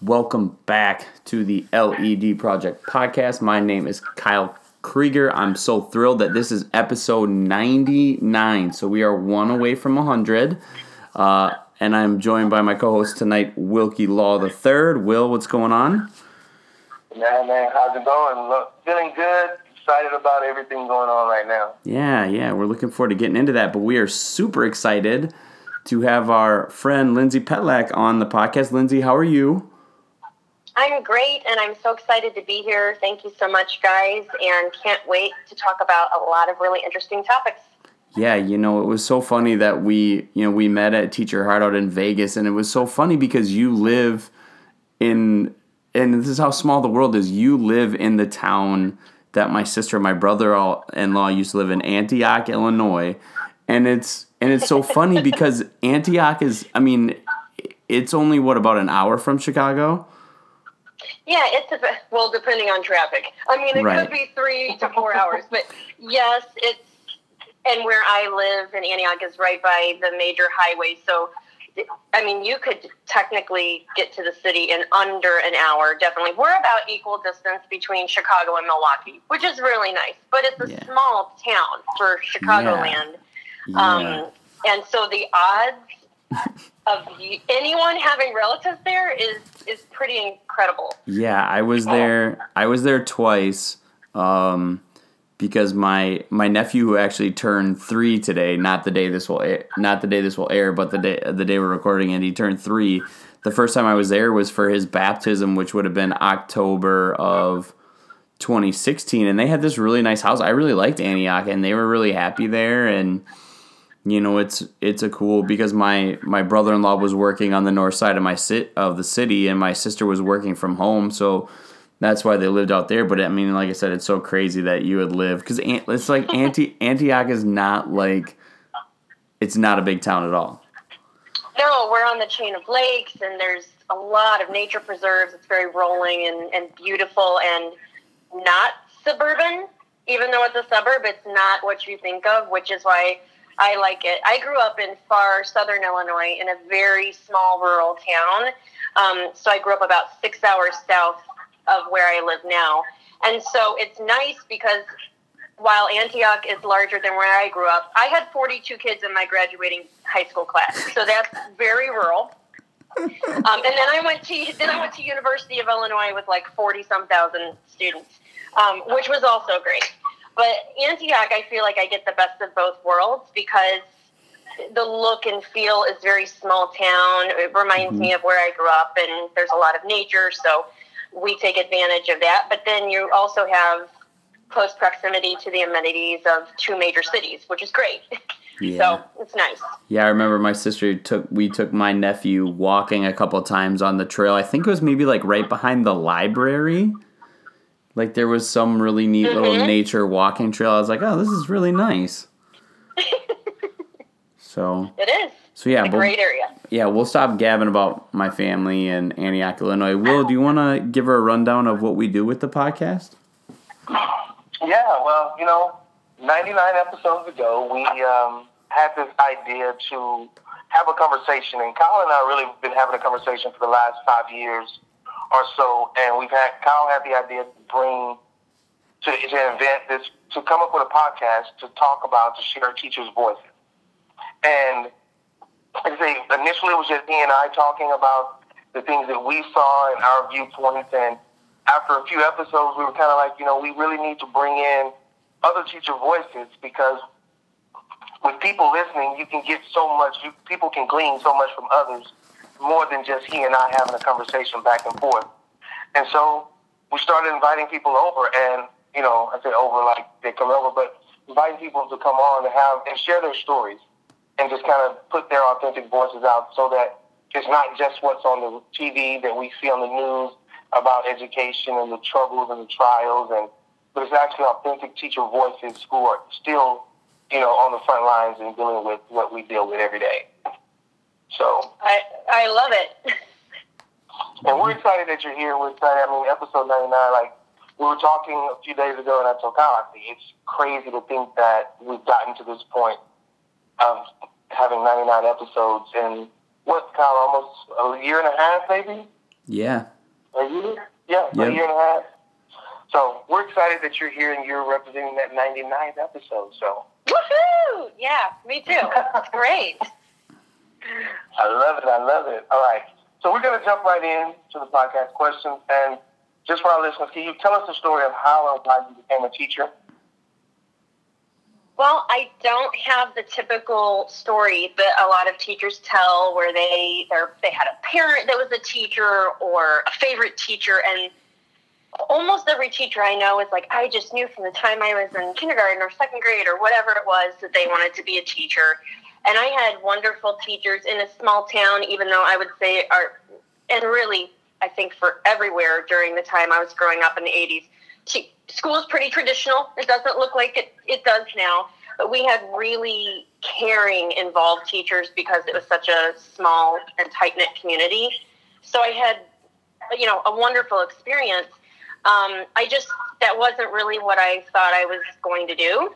Welcome back to the LED Project podcast. My name is Kyle Krieger. I'm so thrilled that this is episode 99. So we are one away from 100. Uh, and I'm joined by my co host tonight, Wilkie Law III. Will, what's going on? Yeah, man, how's it going? Look, feeling good, excited about everything going on right now. Yeah, yeah, we're looking forward to getting into that. But we are super excited to have our friend Lindsay Petlak on the podcast. Lindsay, how are you? I'm great, and I'm so excited to be here. Thank you so much, guys, and can't wait to talk about a lot of really interesting topics. Yeah, you know, it was so funny that we, you know, we met at Teach Your Heart Out in Vegas, and it was so funny because you live in, and this is how small the world is. You live in the town that my sister and my brother-in-law used to live in, Antioch, Illinois, and it's and it's so funny because Antioch is, I mean, it's only what about an hour from Chicago. Yeah, it's a well, depending on traffic. I mean, it right. could be three to four hours, but yes, it's and where I live in Antioch is right by the major highway, so. I mean, you could technically get to the city in under an hour. Definitely, we're about equal distance between Chicago and Milwaukee, which is really nice. But it's a yeah. small town for Chicagoland, yeah. Um, yeah. and so the odds of anyone having relatives there is is pretty incredible. Yeah, I was there. I was there twice. Um, because my my nephew who actually turned three today, not the day this will air, not the day this will air, but the day the day we're recording, and he turned three. The first time I was there was for his baptism, which would have been October of 2016, and they had this really nice house. I really liked Antioch, and they were really happy there, and you know it's it's a cool because my my brother-in-law was working on the north side of my sit of the city and my sister was working from home so that's why they lived out there. But i mean like i said it's so crazy that you would live because it's like Anti- antioch is not like it's not a big town at all. No we're on the chain of lakes and there's a lot of nature preserves. It's very rolling and, and beautiful and not suburban even though it's a suburb it's not what you think of which is why I like it. I grew up in far southern Illinois in a very small rural town. Um, so I grew up about six hours south of where I live now. And so it's nice because while Antioch is larger than where I grew up, I had 42 kids in my graduating high school class. So that's very rural. Um, and then I went to then I went to University of Illinois with like 40 some thousand students, um, which was also great. But Antioch, I feel like I get the best of both worlds because the look and feel is very small town. It reminds mm-hmm. me of where I grew up, and there's a lot of nature, so we take advantage of that. But then you also have close proximity to the amenities of two major cities, which is great. Yeah. So it's nice. Yeah, I remember my sister took we took my nephew walking a couple times on the trail. I think it was maybe like right behind the library. Like there was some really neat mm-hmm. little nature walking trail. I was like, oh, this is really nice. so it is. So yeah, it's a great area. Yeah, we'll stop gabbing about my family in Antioch, Illinois. Will, do you want to give her a rundown of what we do with the podcast? Yeah, well, you know, 99 episodes ago, we um, had this idea to have a conversation, and Kyle and I really been having a conversation for the last five years or so, and we've had Kyle had the idea to bring to, to invent this to come up with a podcast to talk about to share teachers' voices. And I say initially it was just he and I talking about the things that we saw and our viewpoints. And after a few episodes, we were kind of like, you know, we really need to bring in other teacher voices because with people listening, you can get so much. You, people can glean so much from others more than just he and I having a conversation back and forth. And so we started inviting people over, and you know, I say over like they come over, but inviting people to come on and have and share their stories, and just kind of put their authentic voices out, so that it's not just what's on the TV that we see on the news about education and the troubles and the trials, and but it's actually authentic teacher voices who are still, you know, on the front lines and dealing with what we deal with every day. So I I love it. And we're excited that you're here. We're excited. I mean, episode 99, like we were talking a few days ago, and I told Kyle, I it's crazy to think that we've gotten to this point of having 99 episodes in what, Kyle, almost a year and a half, maybe? Yeah. A year? Yeah, Yep. a year and a half. So we're excited that you're here and you're representing that 99th episode. So Woohoo! Yeah, me too. It's great. I love it. I love it. All right. So we're going to jump right in to the podcast questions. And just for our listeners, can you tell us the story of how and why you became a teacher? Well, I don't have the typical story that a lot of teachers tell, where they they had a parent that was a teacher or a favorite teacher, and almost every teacher I know is like, I just knew from the time I was in kindergarten or second grade or whatever it was that they wanted to be a teacher. And I had wonderful teachers in a small town, even though I would say are, and really, I think for everywhere during the time I was growing up in the 80s, te- school is pretty traditional. It doesn't look like it, it does now. But we had really caring, involved teachers because it was such a small and tight knit community. So I had, you know, a wonderful experience. Um, I just, that wasn't really what I thought I was going to do.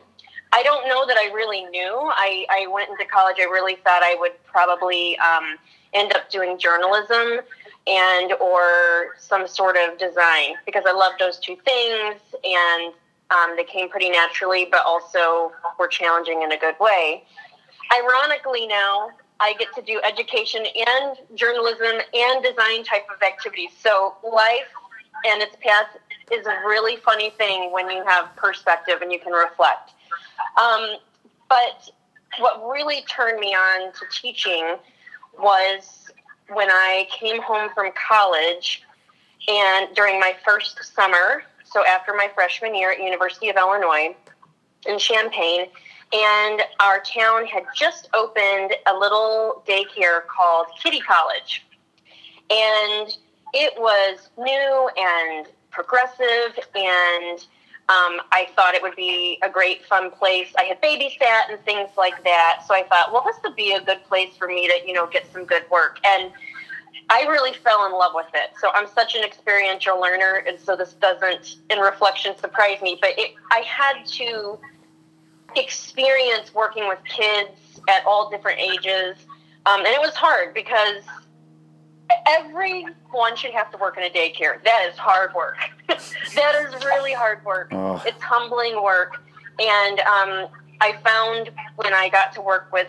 I don't know that I really knew. I, I went into college, I really thought I would probably um, end up doing journalism and or some sort of design because I love those two things and um, they came pretty naturally, but also were challenging in a good way. Ironically, now I get to do education and journalism and design type of activities. So life and its path is a really funny thing when you have perspective and you can reflect. Um, but what really turned me on to teaching was when I came home from college and during my first summer, so after my freshman year at University of Illinois in Champaign, and our town had just opened a little daycare called Kitty College. And it was new and progressive and um, I thought it would be a great fun place. I had babysat and things like that, so I thought, well, this would be a good place for me to, you know, get some good work. And I really fell in love with it. So I'm such an experiential learner, and so this doesn't, in reflection, surprise me. But it, I had to experience working with kids at all different ages, um, and it was hard because everyone should have to work in a daycare. That is hard work. that is really hard work. Oh. It's humbling work. And um, I found when I got to work with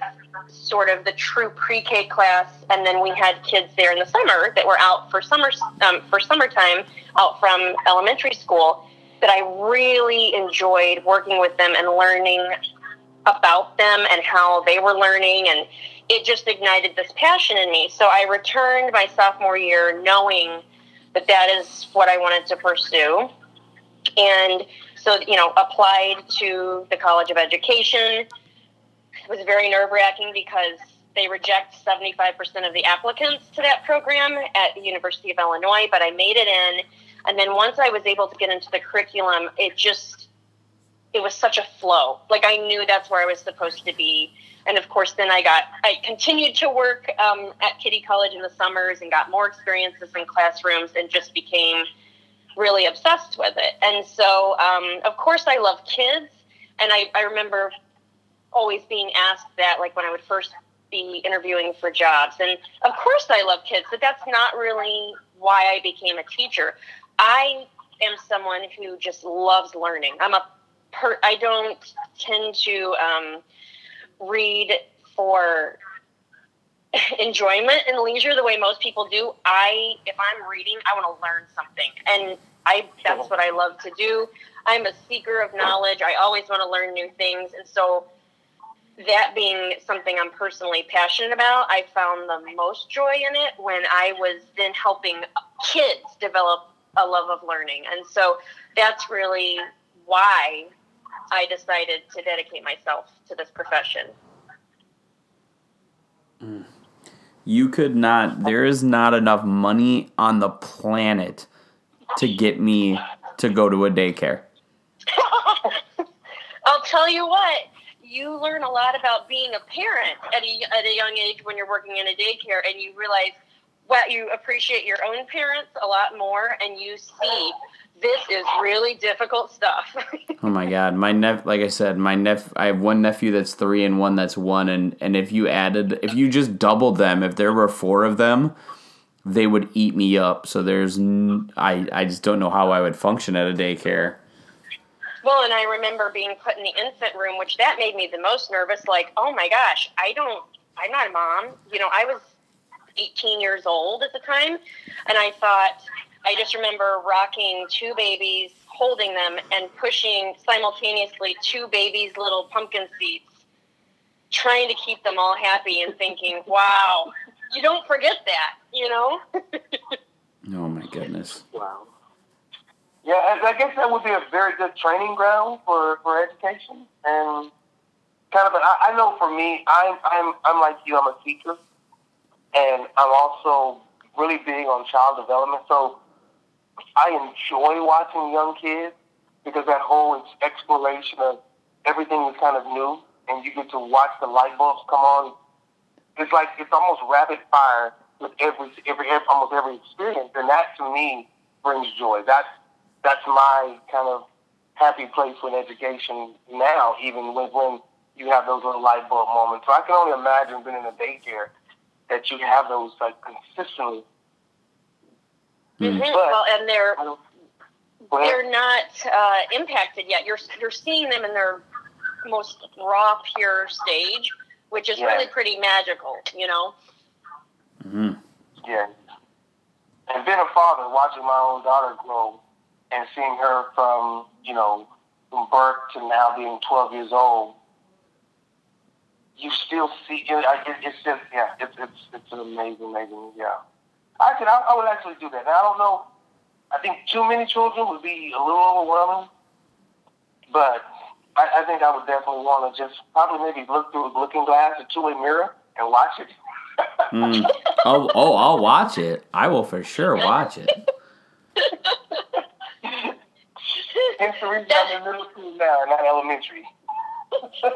sort of the true pre-K class, and then we had kids there in the summer that were out for summer um, for summertime out from elementary school. That I really enjoyed working with them and learning about them and how they were learning and it just ignited this passion in me. So I returned my sophomore year knowing that that is what I wanted to pursue. And so, you know, applied to the College of Education. It was very nerve wracking because they reject 75% of the applicants to that program at the University of Illinois, but I made it in. And then once I was able to get into the curriculum, it just, it was such a flow. Like I knew that's where I was supposed to be and of course then i got i continued to work um, at kitty college in the summers and got more experiences in classrooms and just became really obsessed with it. And so um, of course i love kids. And I, I remember always being asked that like when i would first be interviewing for jobs. And of course i love kids but that's not really why i became a teacher. I am someone who just loves learning. I'm a per i don't tend to um, read for enjoyment and leisure the way most people do. I if I'm reading, I want to learn something. And I that's what I love to do. I'm a seeker of knowledge. I always want to learn new things. And so that being something I'm personally passionate about, I found the most joy in it when I was then helping kids develop a love of learning. And so that's really why I decided to dedicate myself to this profession. You could not, there is not enough money on the planet to get me to go to a daycare. I'll tell you what, you learn a lot about being a parent at a, at a young age when you're working in a daycare and you realize well, you appreciate your own parents a lot more and you see this is really difficult stuff. Oh my god, my nephew, like I said, my nephew, I have one nephew that's 3 and one that's 1 and and if you added if you just doubled them, if there were 4 of them, they would eat me up. So there's n- I I just don't know how I would function at a daycare. Well, and I remember being put in the infant room, which that made me the most nervous. Like, oh my gosh, I don't, I'm not a mom. You know, I was 18 years old at the time, and I thought, I just remember rocking two babies, holding them, and pushing simultaneously two babies' little pumpkin seats, trying to keep them all happy and thinking, wow, you don't forget that, you know? Oh my goodness. Wow. Yeah, I I guess that would be a very good training ground for, for education. And kind of, I, I know for me, I'm, I'm, I'm like you, I'm a teacher. And I'm also really big on child development. So I enjoy watching young kids because that whole ex- exploration of everything is kind of new. And you get to watch the light bulbs come on. It's like, it's almost rapid fire with every, every, every almost every experience. And that to me brings joy. That's, that's my kind of happy place with education now, even when, when you have those little light bulb moments. So I can only imagine being in a daycare that you have those like consistently. Mhm. But- Well, and they're don't- they're not uh, impacted yet. You're you're seeing them in their most raw, pure stage, which is Yeah. really pretty magical. You know. hmm Yeah. And being a father, watching my own daughter grow and seeing her from, you know, from birth to now being 12 years old, you still see, you I- it, it's just, yeah, it's, it's, it's an amazing, amazing, yeah. I could, I, I would actually do that. Now, I don't know, I think too many children would be a little overwhelming, but I, I think I would definitely want to just probably maybe look through a looking glass, a two-way mirror, and watch it. Mm. Oh, oh, I'll watch it. I will for sure watch it. Reason I'm in middle school now, not elementary.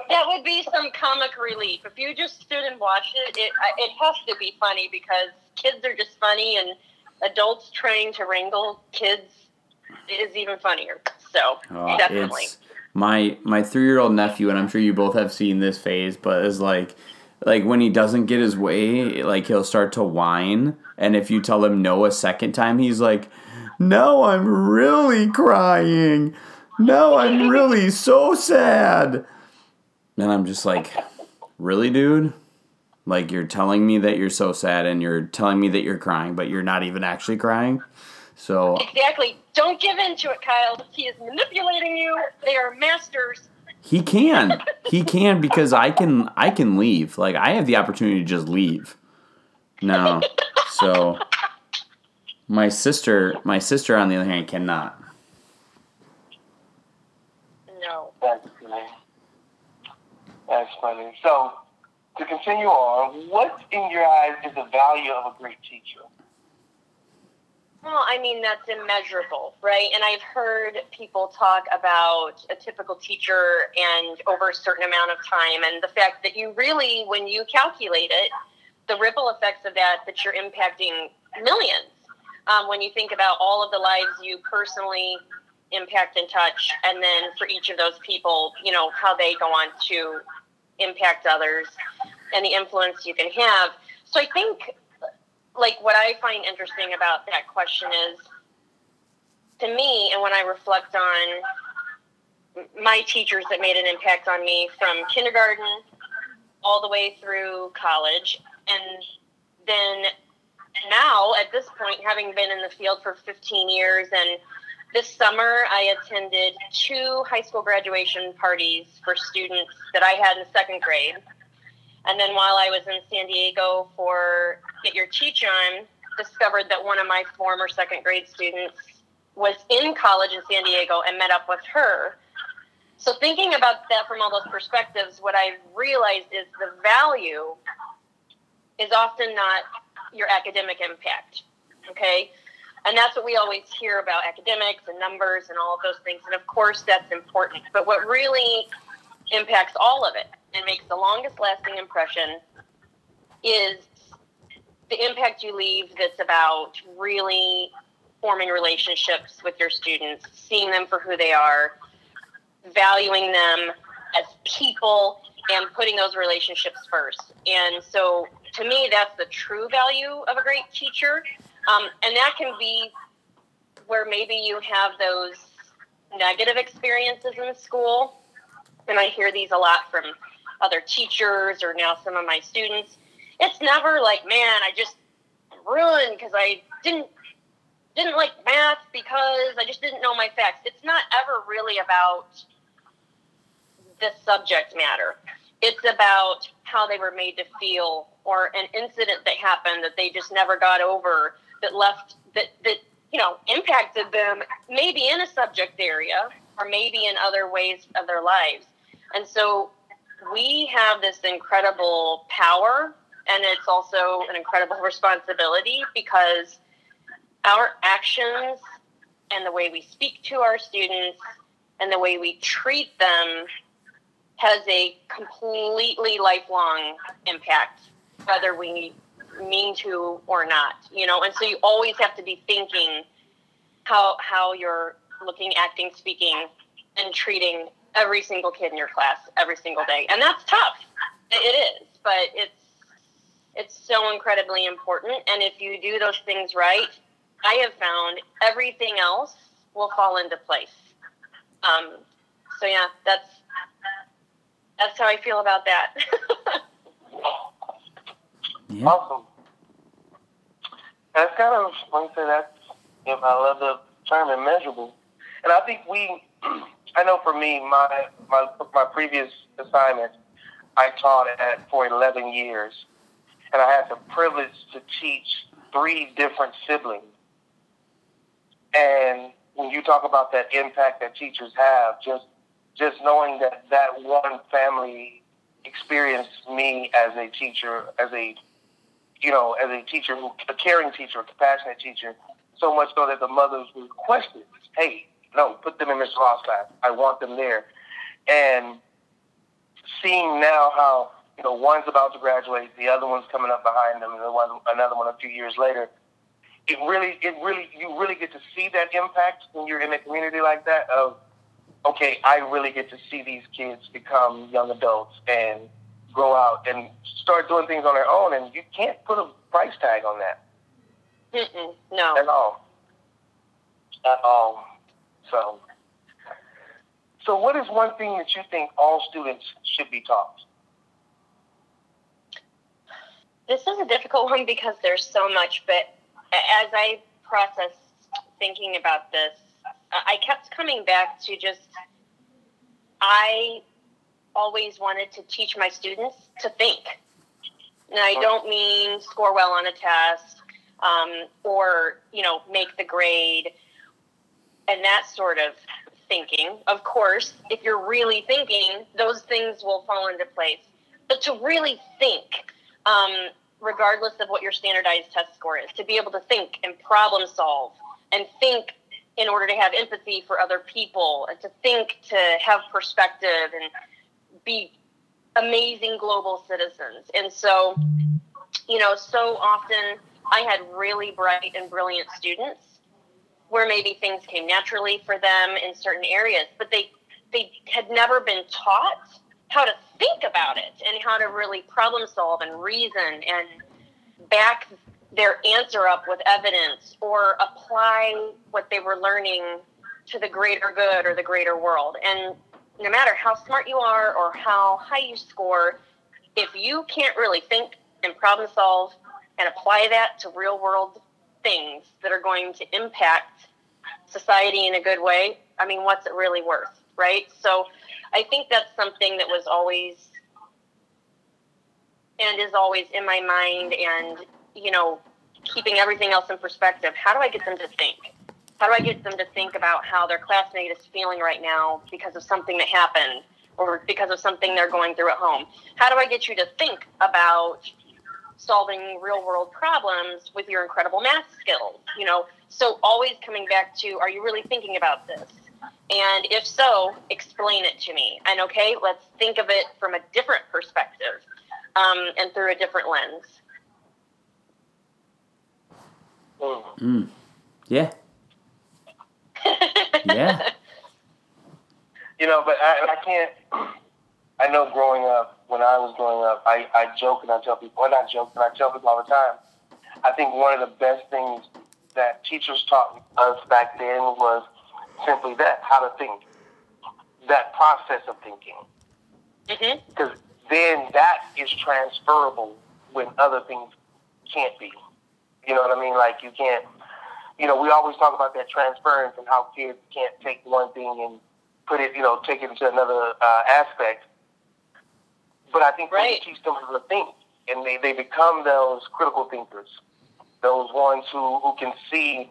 That would be some comic relief if you just stood and watched it. It it has to be funny because kids are just funny, and adults trying to wrangle kids is even funnier. So Oh, definitely. my my three year old nephew, and I'm sure you both have seen this phase, but is like like when he doesn't get his way, like he'll start to whine, and if you tell him no a second time, he's like, "No, I'm really crying. No, I'm really so sad." And I'm just like, "Really, dude? Like you're telling me that you're so sad, and you're telling me that you're crying, but you're not even actually crying." So Exactly. Don't give in to it, Kyle. He is manipulating you. They are masters. He can. He can because I can I can leave. Like I have the opportunity to just leave. No. So my sister my sister on the other hand cannot. No. That's funny. So, to continue on, what in your eyes is the value of a great teacher? Well, I mean, that's immeasurable, right? And I've heard people talk about a typical teacher and over a certain amount of time, and the fact that you really, when you calculate it, the ripple effects of that, that you're impacting millions. Um, when you think about all of the lives you personally impact and touch, and then for each of those people, you know, how they go on to impact others and the influence you can have. So I think like what I find interesting about that question is to me, and when I reflect on my teachers that made an impact on me from kindergarten all the way through college, and then now at this point, having been in the field for 15 years, and this summer I attended two high school graduation parties for students that I had in second grade. And then while I was in San Diego for Get Your Teach On, discovered that one of my former second grade students was in college in San Diego and met up with her. So thinking about that from all those perspectives, what I've realized is the value is often not your academic impact. Okay? And that's what we always hear about academics and numbers and all of those things. And of course, that's important. But what really impacts all of it and makes the longest lasting impression is the impact you leave that's about really forming relationships with your students, seeing them for who they are, valuing them as people, and putting those relationships first. And so to me, that's the true value of a great teacher. Um, and that can be where maybe you have those negative experiences in school. And I hear these a lot from other teachers or now some of my students. It's never like, man, I just ruined because I didn't didn't like math because I just didn't know my facts. It's not ever really about the subject matter. It's about how they were made to feel or an incident that happened that they just never got over that left that that you know impacted them maybe in a subject area or maybe in other ways of their lives. And so we have this incredible power and it's also an incredible responsibility because our actions and the way we speak to our students and the way we treat them has a completely lifelong impact, whether we mean to or not. You know, and so you always have to be thinking how how you're looking, acting, speaking, and treating every single kid in your class every single day, and that's tough. It is, but it's it's so incredibly important. And if you do those things right, I have found everything else will fall into place. Um, so yeah, that's that's how I feel about that. yeah. Awesome. That's kind of like I say that's you know, I love the term immeasurable, and I think we. I know for me, my my my previous assignment, I taught at for eleven years, and I had the privilege to teach three different siblings. And when you talk about that impact that teachers have, just just knowing that that one family experienced me as a teacher, as a you know, as a teacher, who, a caring teacher, a compassionate teacher, so much so that the mothers requested, "Hey, no, put them in Mr. Ross class. I want them there." And seeing now how you know, one's about to graduate, the other one's coming up behind them, and the one, another one a few years later. It really, it really, you really get to see that impact when you're in a community like that. Of, okay, I really get to see these kids become young adults and grow out and start doing things on their own, and you can't put a price tag on that. Mm-mm, no, at all, at all. So, so what is one thing that you think all students should be taught? This is a difficult one because there's so much, but as I process thinking about this, I kept coming back to just I always wanted to teach my students to think. And I don't mean score well on a test um, or, you know, make the grade and that sort of thinking. Of course, if you're really thinking, those things will fall into place. But to really think, um, regardless of what your standardized test score is, to be able to think and problem solve and think in order to have empathy for other people and to think to have perspective and be amazing global citizens. And so, you know, so often I had really bright and brilliant students where maybe things came naturally for them in certain areas, but they they had never been taught how to think about it and how to really problem solve and reason and back their answer up with evidence or apply what they were learning to the greater good or the greater world. And no matter how smart you are or how high you score, if you can't really think and problem solve and apply that to real world things that are going to impact society in a good way, I mean, what's it really worth, right? So I think that's something that was always and is always in my mind and you know keeping everything else in perspective how do i get them to think how do i get them to think about how their classmate is feeling right now because of something that happened or because of something they're going through at home how do i get you to think about solving real world problems with your incredible math skills you know so always coming back to are you really thinking about this and if so, explain it to me. And okay, let's think of it from a different perspective um, and through a different lens. Mm. Yeah. Yeah. You know, but I, I can't. I know growing up, when I was growing up, I, I joke and I tell people, well, not joke, but I tell people all the time. I think one of the best things that teachers taught us back then was simply that, how to think, that process of thinking. Mhm. Because then that is transferable when other things can't be. You know what I mean? Like you can't, you know, we always talk about that transference and how kids can't take one thing and put it, you know, take it into another uh, aspect. But I think Right. we teach them to think, and they, they become those critical thinkers, those ones who, who can see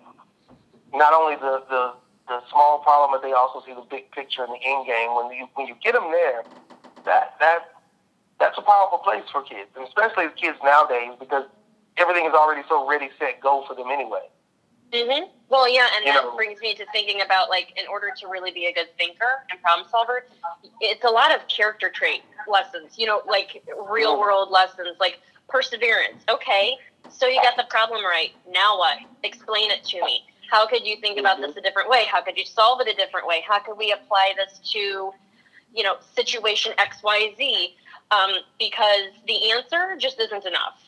not only the, the, the small problem, but they also see the big picture and the end game. When you when you get them there, that that that's a powerful place for kids, and especially the kids nowadays because everything is already so ready, set, go for them anyway. Hmm Well, yeah, and You that know- brings me to thinking about like, in order to really be a good thinker and problem solver, it's a lot of character trait lessons. You know, like real world lessons, like perseverance. Okay, so you got the problem right. Now what? Explain it to me. How could you think about this a different way? How could you solve it a different way? How could we apply this to, you know, situation X, Y, Z? Um, because the answer just isn't enough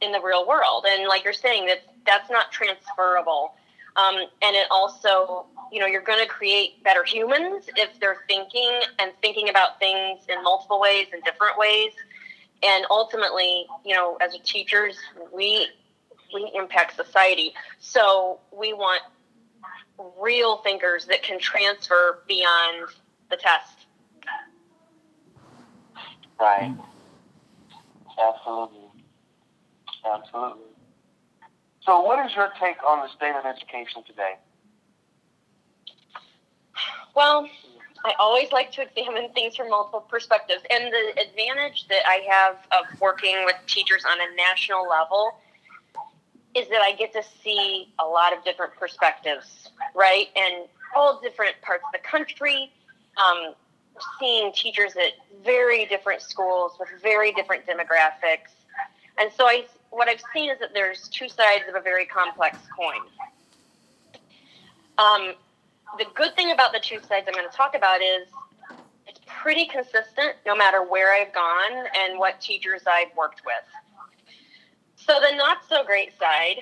in the real world. And like you're saying, that that's not transferable. Um, and it also, you know, you're going to create better humans if they're thinking and thinking about things in multiple ways and different ways. And ultimately, you know, as teachers, we we impact society. So we want real thinkers that can transfer beyond the test. Right. Absolutely. Absolutely. So, what is your take on the state of education today? Well, I always like to examine things from multiple perspectives. And the advantage that I have of working with teachers on a national level is that I get to see a lot of different perspectives, right? And all different parts of the country, um, seeing teachers at very different schools with very different demographics. And so I, what I've seen is that there's two sides of a very complex coin. Um, the good thing about the two sides I'm going to talk about is it's pretty consistent no matter where I've gone and what teachers I've worked with. So the not so great side,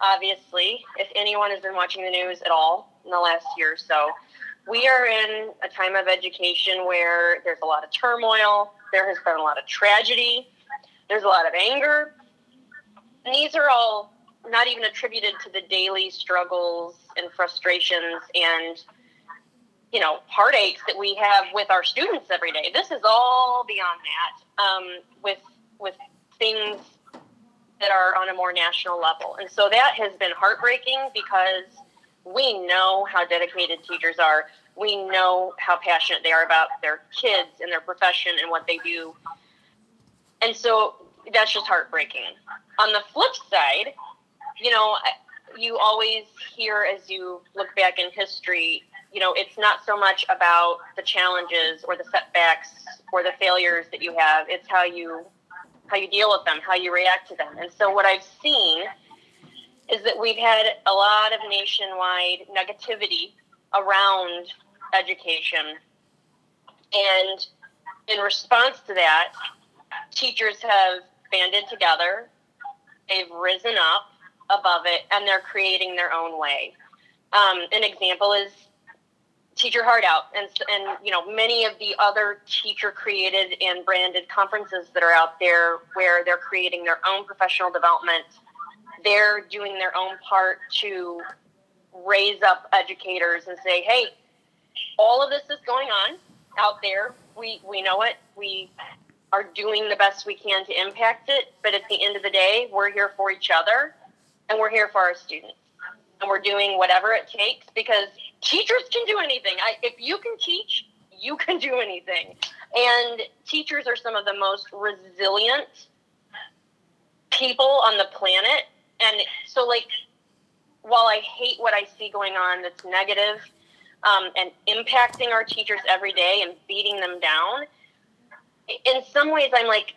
obviously, if anyone has been watching the news at all in the last year or so, we are in a time of education where there's a lot of turmoil, there has been a lot of tragedy, there's a lot of anger. These are all not even attributed to the daily struggles and frustrations and you know heartaches that we have with our students every day. This is all beyond that um, with with things that are on a more national level, and so that has been heartbreaking because we know how dedicated teachers are. We know how passionate they are about their kids and their profession and what they do, and so that's just heartbreaking. On the flip side, you know, you always hear as you look back in history, you know, it's not so much about the challenges or the setbacks or the failures that you have. It's how you how you deal with them, how you react to them. And so what I've seen is that we've had a lot of nationwide negativity around education. And in response to that, teachers have banded together, they've risen up above it, and they're creating their own way. Um, an example is Teach Your Heart Out, and and you know many of the other teacher created and branded conferences that are out there where they're creating their own professional development. They're doing their own part to raise up educators and say, hey, all of this is going on out there. We we know it. We are doing the best we can to impact it. But at the end of the day, we're here for each other and we're here for our students. And we're doing whatever it takes because teachers can do anything. I, if you can teach, you can do anything. And teachers are some of the most resilient people on the planet. And so, like, while I hate what I see going on that's negative um, and impacting our teachers every day and beating them down, in some ways, I'm like,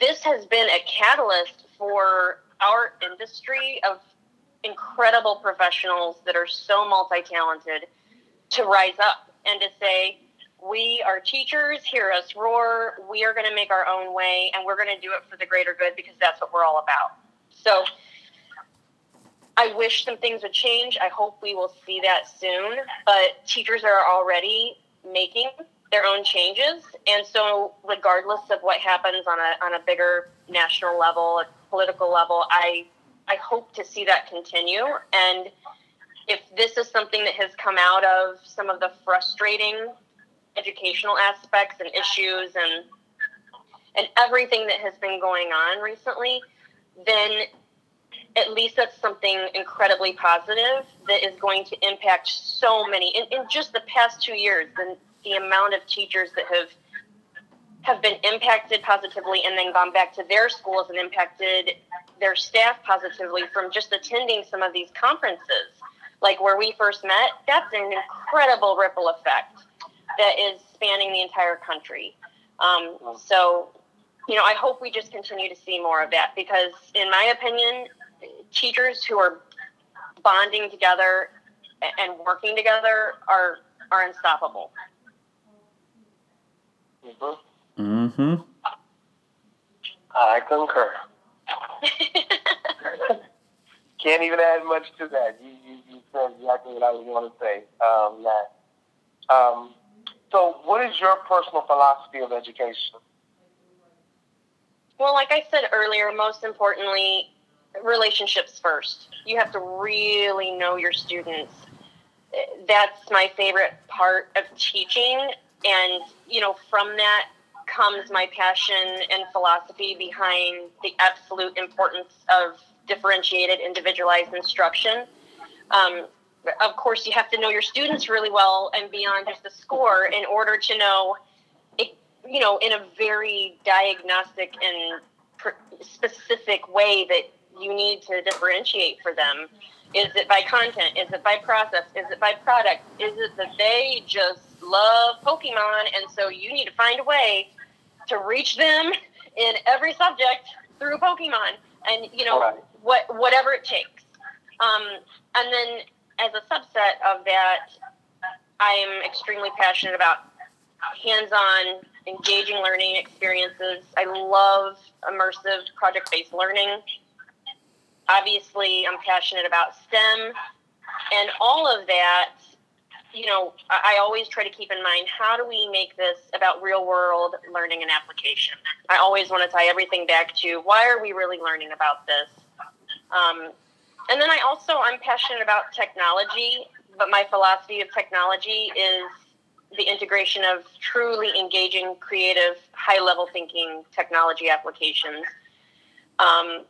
this has been a catalyst for our industry of incredible professionals that are so multi talented to rise up and to say, we are teachers, hear us roar. We are going to make our own way and we're going to do it for the greater good because that's what we're all about. So I wish some things would change. I hope we will see that soon. But teachers are already making their own changes. And so, regardless of what happens on a, on a bigger national level, a political level, I, I hope to see that continue. And if this is something that has come out of some of the frustrating educational aspects and issues and and everything that has been going on recently, then at least that's something incredibly positive that is going to impact so many in, in just the past two years the, the amount of teachers that have have been impacted positively and then gone back to their schools and impacted their staff positively from just attending some of these conferences. Like where we first met that's an incredible ripple effect that is spanning the entire country. Um, so you know i hope we just continue to see more of that because in my opinion teachers who are bonding together and working together are are unstoppable. Mm-hmm. Mm-hmm. I concur. Can't even add much to that. You, you, you said exactly what I was going to say. Um, that. Um, so, what is your personal philosophy of education? Well, like I said earlier, most importantly, relationships first. You have to really know your students. That's my favorite part of teaching. And, you know, from that comes my passion and philosophy behind the absolute importance of differentiated, individualized instruction. Um, of course, you have to know your students really well and beyond just the score in order to know, it, you know, in a very diagnostic and specific way that you need to differentiate for them. Is it by content? Is it by process? Is it by product? Is it that they just love Pokemon and so you need to find a way to reach them in every subject through Pokemon and you know right. what whatever it takes. Um, and then as a subset of that, I am extremely passionate about hands-on engaging learning experiences. I love immersive project-based learning obviously I'm passionate about STEM and all of that. You know, I always try to keep in mind how do we make this about real world learning and application. I always want to tie everything back to why are we really learning about this. Um, and then I also I'm passionate about technology, but my philosophy of technology is the integration of truly engaging, creative, high level thinking technology applications. Um,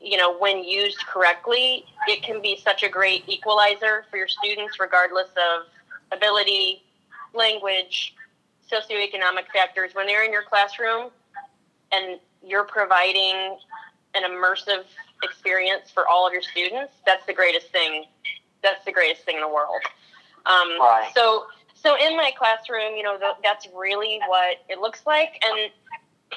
you know, when used correctly, it can be such a great equalizer for your students, regardless of ability, language, socioeconomic factors. When they're in your classroom and you're providing an immersive experience for all of your students, that's the greatest thing. That's the greatest thing in the world. Um, right. So, so in my classroom, you know, that's really what it looks like, and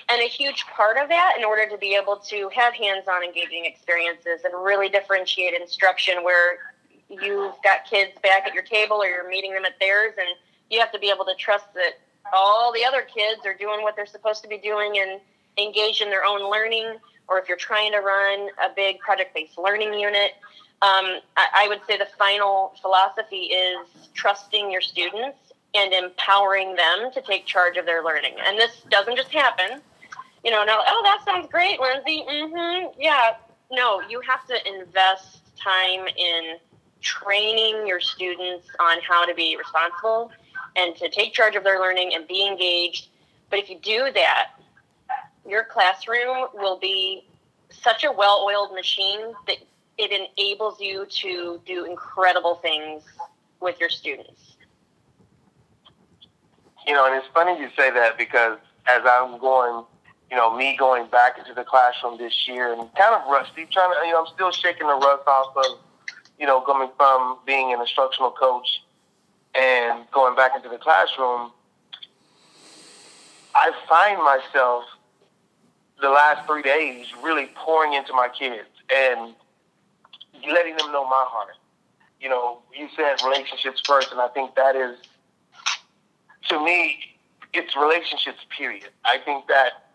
and a huge part of that in order to be able to have hands-on engaging experiences and really differentiate instruction where you've got kids back at your table or you're meeting them at theirs and you have to be able to trust that all the other kids are doing what they're supposed to be doing and engage in their own learning or if you're trying to run a big project-based learning unit. Um, I, I would say the final philosophy is trusting your students and empowering them to take charge of their learning. And this doesn't just happen. You know, now, oh, that sounds great, Lindsay. Mm-hmm. Yeah. No, you have to invest time in training your students on how to be responsible and to take charge of their learning and be engaged. But if you do that, your classroom will be such a well oiled machine that it enables you to do incredible things with your students. You know, and it's funny you say that because as I'm going, you know, me going back into the classroom this year and kind of rusty, trying to, you know, I'm still shaking the rust off of, you know, coming from being an instructional coach and going back into the classroom. I find myself the last three days really pouring into my kids and letting them know my heart. You know, you said relationships first, and I think that is to me, it's relationships, period. I think that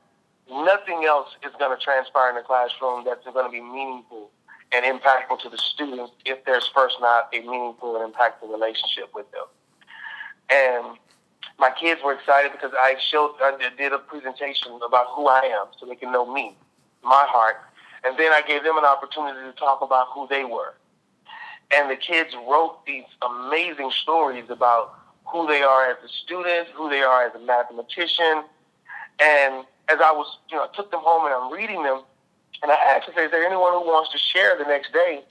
nothing else is going to transpire in the classroom that's going to be meaningful and impactful to the students if there's first not a meaningful and impactful relationship with them. And my kids were excited because I showed, I did a presentation about who I am so they can know me, my heart. And then I gave them an opportunity to talk about who they were. And the kids wrote these amazing stories about who they are as a student, who they are as a mathematician. And as I was, you know, I took them home and I'm reading them, and I asked, I said, is there anyone who wants to share the next day?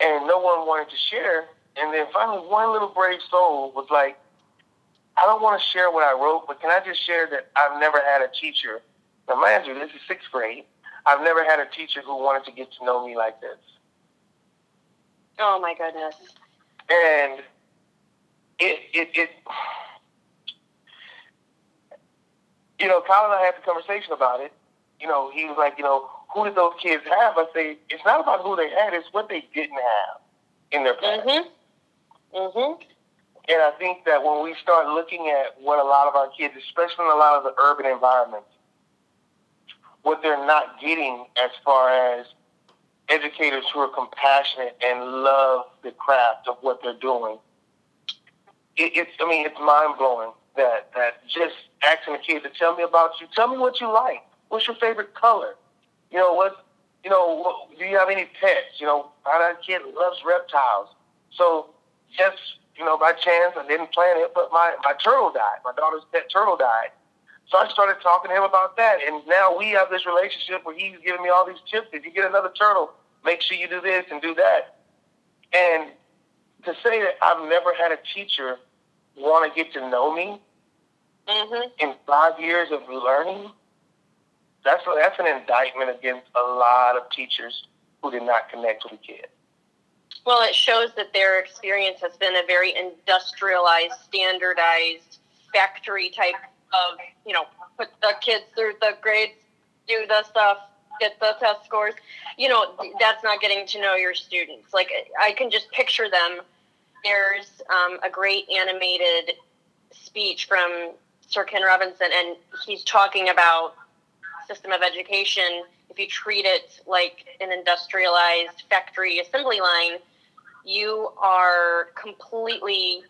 And no one wanted to share. And then finally, one little brave soul was like, I don't want to share what I wrote, but can I just share that I've never had a teacher. Now, mind you, this is sixth grade. I've never had a teacher who wanted to get to know me like this. Oh my goodness. And it, it, it, you know, Kyle and I had the conversation about it. You know, he was like, you know, who did those kids have? I say, it's not about who they had, it's what they didn't have in their past. Mm-hmm. Mm-hmm. And I think that when we start looking at what a lot of our kids, especially in a lot of the urban environments, what they're not getting as far as educators who are compassionate and love the craft of what they're doing, it, it's I mean it's mind blowing that that just asking a kid to tell me about you, tell me what you like, what's your favorite color, you know what, you know what, do you have any pets, you know how that kid loves reptiles, so just you know by chance I didn't plan it, but my my turtle died, my daughter's pet turtle died. So I started talking to him about that, and now we have this relationship where he's giving me all these tips. If you get another turtle, make sure you do this and do that. And to say that I've never had a teacher want to get to know me Mm-hmm. in five years of learning, that's that's an indictment against a lot of teachers who did not connect with a kid. Well, it shows that their experience has been a very industrialized, standardized, factory type of, you know, put the kids through the grades, do the stuff, get the test scores. You know, that's not getting to know your students. Like, I can just picture them. There's um, a great animated speech from Sir Ken Robinson, and he's talking about system of education. If you treat it like an industrialized factory assembly line, you are completely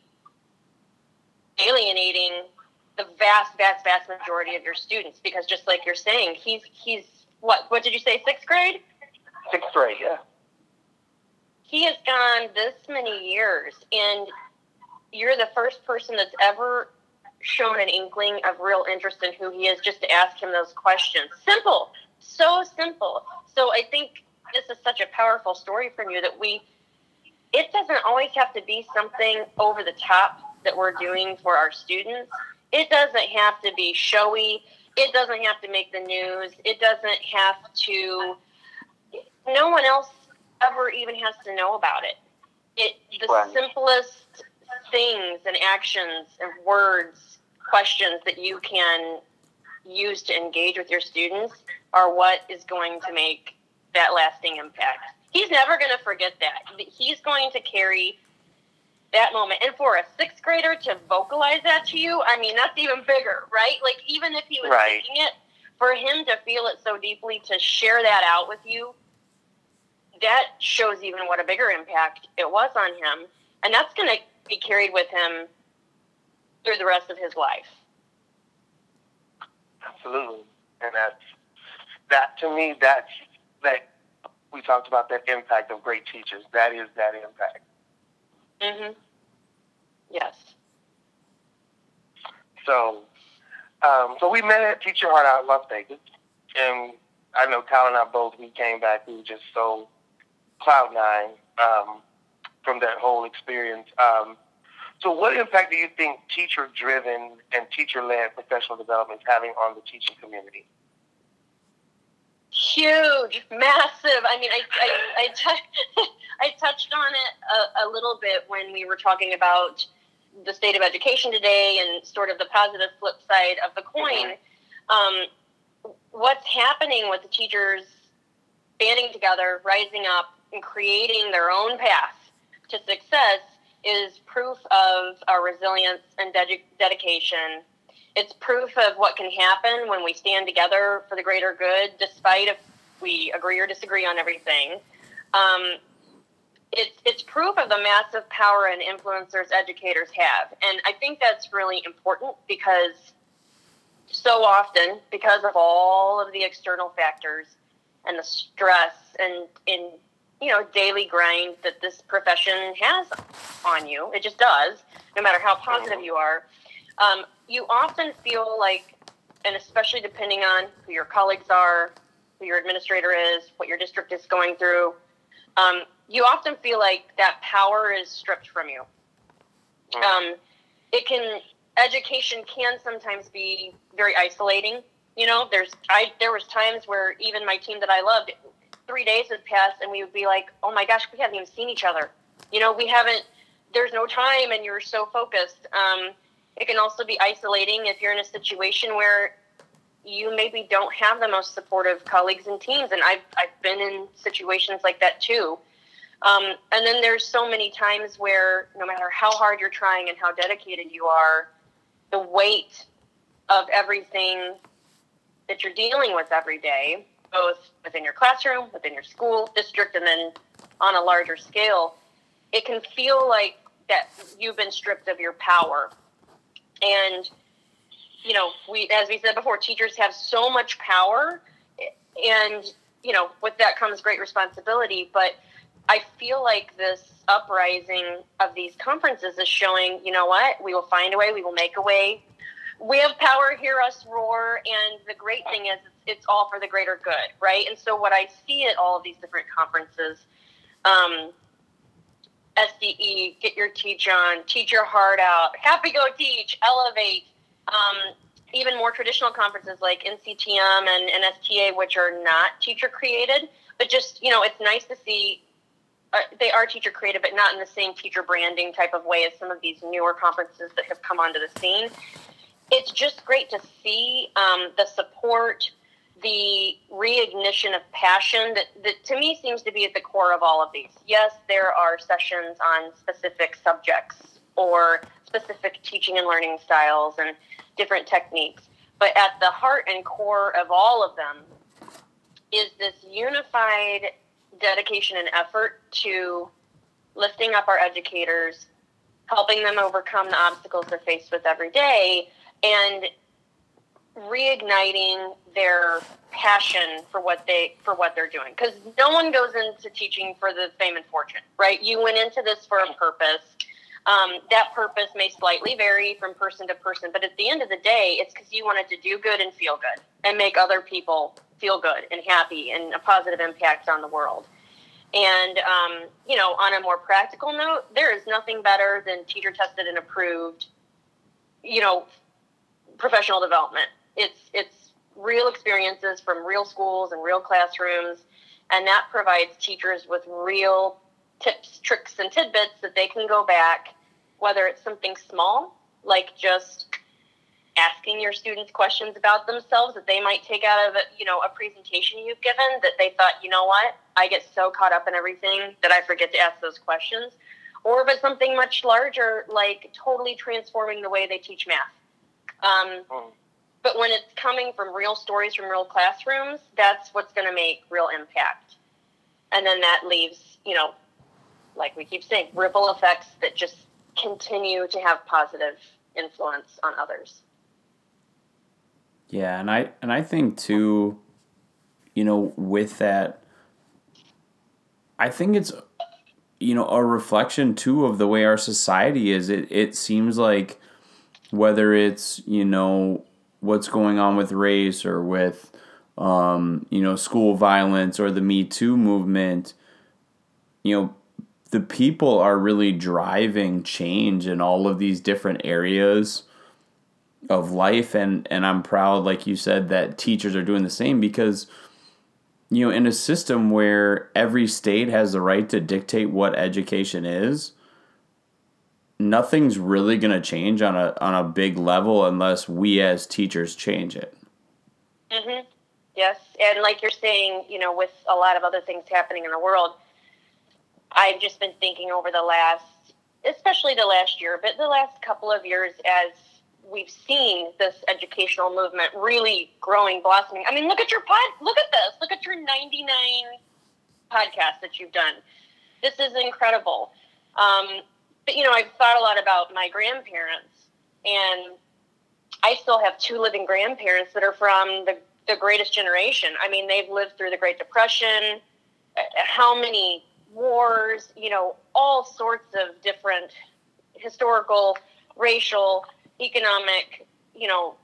alienating the vast, vast, vast majority of your students because just like you're saying, he's he's what what did you say, sixth grade? Sixth grade, yeah. He has gone this many years and you're the first person that's ever shown an inkling of real interest in who he is just to ask him those questions. Simple. So simple. So I think this is such a powerful story from you that we it doesn't always have to be something over the top that we're doing for our students. It doesn't have to be showy. It doesn't have to make the news. It doesn't have to no one else ever even has to know about it. It the Right. simplest things and actions and words, questions that you can use to engage with your students are what is going to make that lasting impact. He's never going to forget that. He's going to carry that moment. And for a sixth grader to vocalize that to you, I mean, that's even bigger, right? Like, even if he was Right. it, for him to feel it so deeply, to share that out with you, that shows even what a bigger impact it was on him. And that's going to be carried with him through the rest of his life. Absolutely. And that's that to me that's that we talked about that impact of great teachers. That is that impact. Mm-hmm. Yes. So um, so we met at Teach Your Heart Out in Las Vegas and I know Kyle and I both we came back we were just so cloud nine um, from that whole experience. Um, so what impact do you think teacher driven and teacher led professional development is having on the teaching community? Huge, massive. I mean, I I, I, tou- I touched on it a, a little bit when we were talking about the state of education today and sort of the positive flip side of the coin. Um, what's happening with the teachers banding together, rising up, and creating their own path to success is proof of our resilience and ded- dedication. It's proof of what can happen when we stand together for the greater good, despite if we agree or disagree on everything. Um, it's it's proof of the massive power and influencers educators have, and I think that's really important because so often, because of all of the external factors and the stress and in you know daily grind that this profession has on you, it just does. No matter how positive you are, um, you often feel like, and especially depending on who your colleagues are, who your administrator is, what your district is going through. Um, you often feel like that power is stripped from you. Um, it can education can sometimes be very isolating. You know, there's I there was times where even my team that I loved, three days had passed and we would be like, oh my gosh, we haven't even seen each other. You know, we haven't. There's no time, and you're so focused. Um, it can also be isolating if you're in a situation where you maybe don't have the most supportive colleagues and teams, and I've I've been in situations like that too. Um, and then there's so many times where no matter how hard you're trying and how dedicated you are, the weight of everything that you're dealing with every day, both within your classroom, within your school district, and then on a larger scale, it can feel like that you've been stripped of your power. And you know, we as we said before, teachers have so much power, and you know, with that comes great responsibility. But I feel like this uprising of these conferences is showing, you know what, we will find a way, we will make a way. We have power, hear us roar, and the great thing is it's, all for the greater good, right? And so what I see at all of these different conferences, um, SDE, get your teach on, teach your heart out, happy go teach, elevate, um, even more traditional conferences like NCTM and NSTA, which are not teacher created, but just, you know, it's nice to see uh, they are teacher created, but not in the same teacher branding type of way as some of these newer conferences that have come onto the scene. It's just great to see um, the support, the reignition of passion that, that to me seems to be at the core of all of these. Yes, there are sessions on specific subjects or specific teaching and learning styles and different techniques, but at the heart and core of all of them is this unified dedication and effort to lifting up our educators, helping them overcome the obstacles they're faced with every day, and reigniting their passion for what they for what they're doing. Because no one goes into teaching for the fame and fortune right? You went into this for a purpose. Um, that purpose may slightly vary from person to person but at the end of the day it's because you wanted to do good and feel good and make other people feel good and happy and a positive impact on the world. And, um, you know, on a more practical note, there is nothing better than teacher tested and approved, you know, professional development. It's, it's real experiences from real schools and real classrooms. And that provides teachers with real tips, tricks, and tidbits that they can go back, whether it's something small, like just asking your students questions about themselves that they might take out of you know a presentation you've given that they thought you know what i get so caught up in everything that i forget to ask those questions or if it's something much larger like totally transforming the way they teach math um, mm. But when it's coming from real stories from real classrooms that's what's going to make real impact and then that leaves you know like we keep saying ripple effects that just continue to have positive influence on others yeah, and I and I think too, you know, with that, I think it's you know a reflection too of the way our society is. It it seems like whether it's you know what's going on with race or with um, you know school violence or the Me Too movement, you know the people are really driving change in all of these different areas of life. And and I'm proud like you said that teachers are doing the same because you know in a system where every state has the right to dictate what education is nothing's really going to change on a on a big level unless we as teachers change it. Mhm. Yes, and like you're saying, you know, with a lot of other things happening in the world, I've just been thinking over the last especially the last year, but the last couple of years as we've seen this educational movement really growing, blossoming. I mean, look at your pod, look at this, look at your 99 podcasts that you've done. This is incredible. Um, but you know, I've thought a lot about my grandparents, and I still have two living grandparents that are from the, the greatest generation. I mean, they've lived through the Great Depression, uh, how many wars, you know, all sorts of different historical, racial, economic, you know,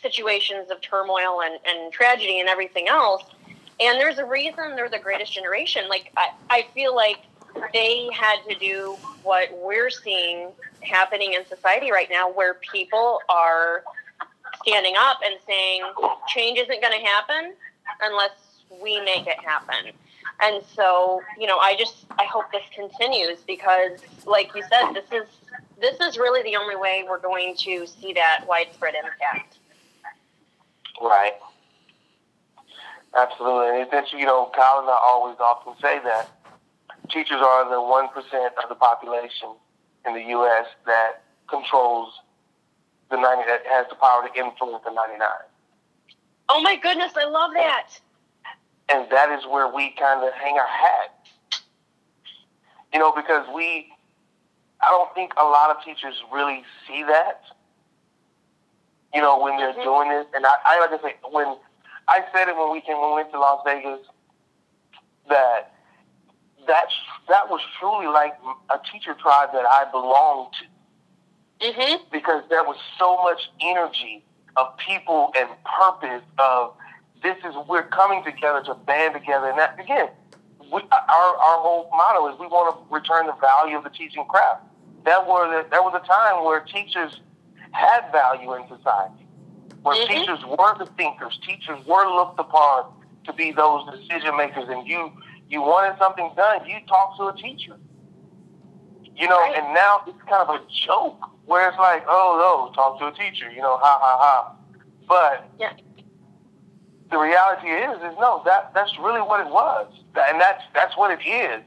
situations of turmoil and, and tragedy and everything else. And there's a reason they're the greatest generation. Like, I, I feel like they had to do what we're seeing happening in society right now, where people are standing up and saying, change isn't going to happen unless we make it happen. And so, you know, I just I hope this continues because, like you said, this is this is really the only way we're going to see that widespread impact. Right. Absolutely. And it's, you know, and I always often say that teachers are the 1% of the population in the U.S. that controls the 90, that has the power to influence the 99. Oh my goodness, I love that. And that is where we kind of hang our hat. You know, because we, I don't think a lot of teachers really see that. You know, when they're mm-hmm. doing this, and I, I like to say, when I said it when we came when we went to Las Vegas, that that that was truly like a teacher tribe that I belonged to, mm-hmm. because there was so much energy of people and purpose of this is we're coming together to band together, and that again, we, our our whole motto is we want to return the value of the teaching craft. That was a, there was a time where teachers had value in society, where mm-hmm. teachers were the thinkers, teachers were looked upon to be those decision makers, and you you wanted something done, you talk to a teacher. You know, right. and now it's kind of a joke where it's like, oh no, talk to a teacher, you know, ha ha ha. But yeah. the reality is, is no, that that's really what it was, and that's that's what it is.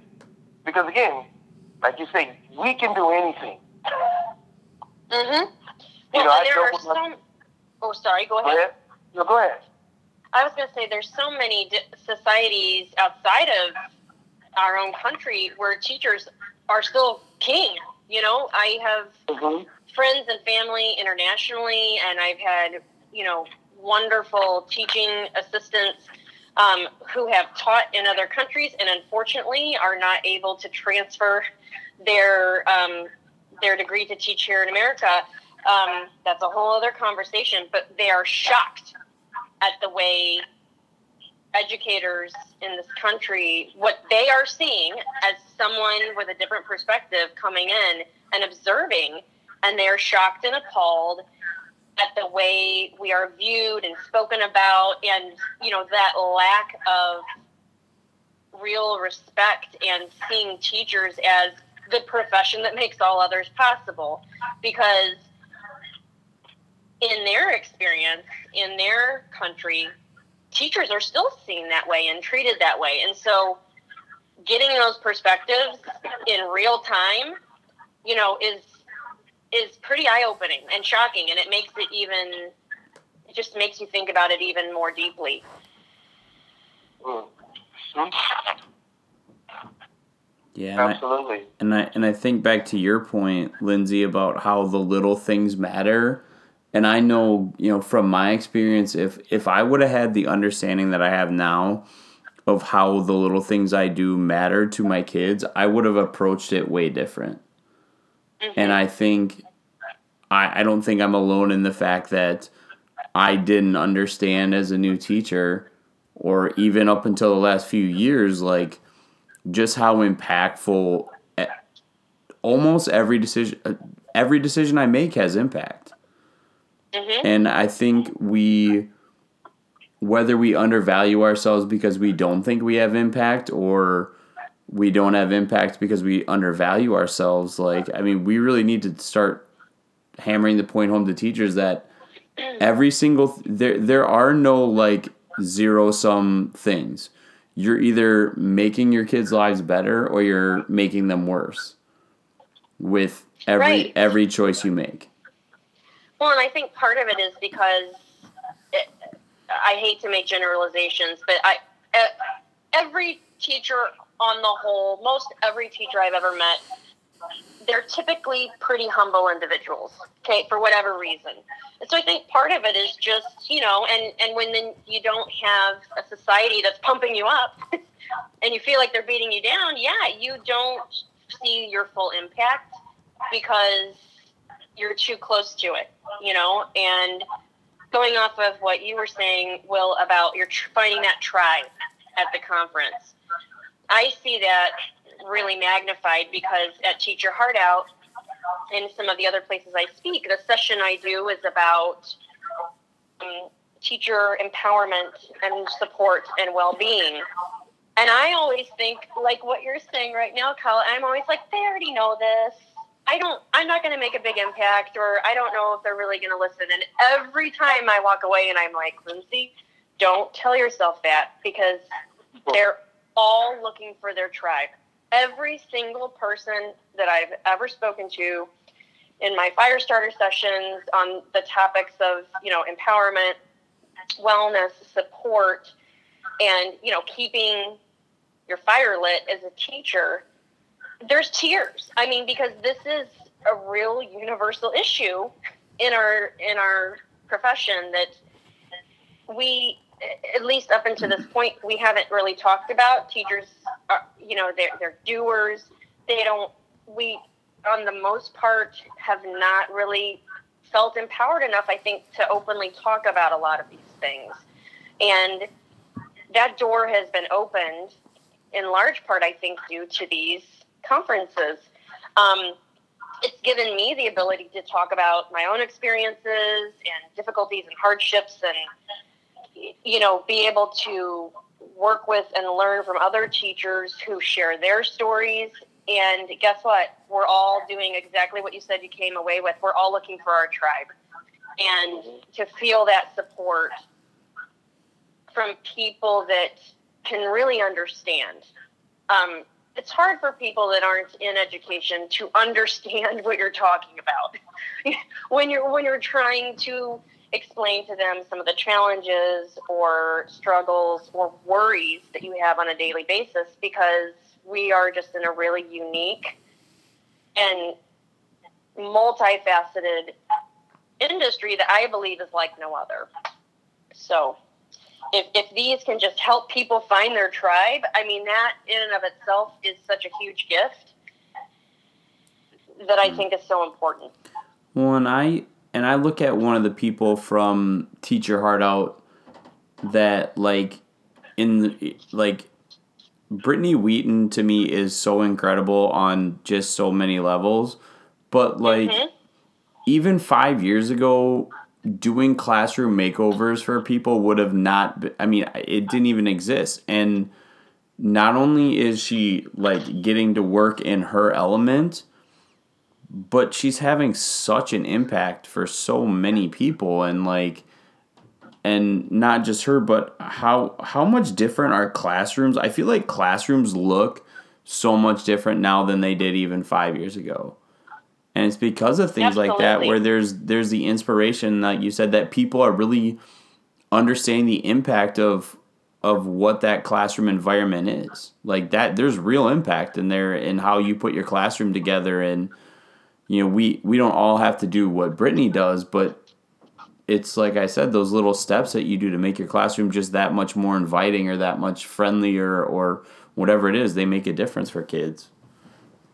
Because again, like you say, we can do anything. Mhm. Well, you know, there are some. Oh, sorry. Go ahead. Go ahead. No, go ahead. I was going to say there's so many societies outside of our own country where teachers are still king. You know, I have mm-hmm. friends and family internationally, and I've had you know wonderful teaching assistants um, who have taught in other countries, and unfortunately are not able to transfer their um, their degree to teach here in America. Um, that's a whole other conversation, but they are shocked at the way educators in this country, what they are seeing as someone with a different perspective coming in and observing, and they're shocked and appalled at the way we are viewed and spoken about, and you know that lack of real respect and seeing teachers as the profession that makes all others possible. Because in their experience, in their country, teachers are still seen that way and treated that way. And so getting those perspectives in real time, you know, is is pretty eye opening and shocking and it makes it even it just makes you think about it even more deeply. Hmm. Yeah, absolutely. And I, and I and I think back to your point, Lindsay, about how the little things matter and I know, you know, from my experience, if if I would have had the understanding that I have now of how the little things I do matter to my kids, I would have approached it way different. Mm-hmm. And I think I, I don't think I'm alone in the fact that I didn't understand as a new teacher or even up until the last few years, like just how impactful almost every decision every decision I make has impact. Mm-hmm. And I think we, whether we undervalue ourselves because we don't think we have impact or we don't have impact because we undervalue ourselves, like, I mean, we really need to start hammering the point home to teachers that every single, there, there are no like zero sum things. You're either making your kids' lives better or you're making them worse. with every Right. every choice you make. Well, and I think part of it is because it, I hate to make generalizations, but I every teacher on the whole, most every teacher I've ever met, they're typically pretty humble individuals. Okay, for whatever reason. And so I think part of it is just you know, and and when then you don't have a society that's pumping you up, and you feel like they're beating you down, yeah, you don't see your full impact because you're too close to it, you know, and going off of what you were saying, Will, about you're finding that tribe at the conference. I see that really magnified because at Teach Your Heart Out and some of the other places I speak, the session I do is about um, teacher empowerment and support and well-being. And I always think, like what you're saying right now, Kyle, I'm always like, they already know this. I don't, I'm not going to make a big impact, or I don't know if they're really going to listen. And every time I walk away and I'm like, Lindsay, don't tell yourself that because they're all looking for their tribe. Every single person that I've ever spoken to in my fire starter sessions on the topics of, you know, empowerment, wellness, support, and, you know, keeping your fire lit as a teacher, there's tears. I mean, because this is a real universal issue in our in our profession that we at least up until this point we haven't really talked about. Teachers are, you know they're, they're doers. They don't we on the most part have not really felt empowered enough i think to openly talk about a lot of these things. And that door has been opened in large part i think due to these conferences. Um, it's given me the ability to talk about my own experiences and difficulties and hardships and you know be able to work with and learn from other teachers who share their stories. And guess what? We're all doing exactly what you said you came away with. We're all looking for our tribe. And to feel that support from people that can really understand um, it's hard for people that aren't in education to understand what you're talking about when you're when you're trying to explain to them some of the challenges or struggles or worries that you have on a daily basis because we are just in a really unique and multifaceted industry that I believe is like no other. So if, if these can just help people find their tribe, I mean, that in and of itself is such a huge gift that I think is so important. Well, and I and I look at one of the people from Teach Your Heart Out that like in the, like Brittany Wheaton to me is so incredible on just so many levels, but like Mhm. even five years ago, doing classroom makeovers for people would have not. Been, I mean, it didn't even exist, and not only is she like getting to work in her element but she's having such an impact for so many people and like and not just her but how how much different are classrooms i feel like classrooms look so much different now than they did even 5 years ago and it's because of things like that where there's there's the inspiration like you said that people are really understanding the impact of of what that classroom environment is like that there's real impact in there in how you put your classroom together and you know, we we don't all have to do what Brittany does, but it's like I said, those little steps that you do to make your classroom just that much more inviting or that much friendlier or whatever it is, they make a difference for kids.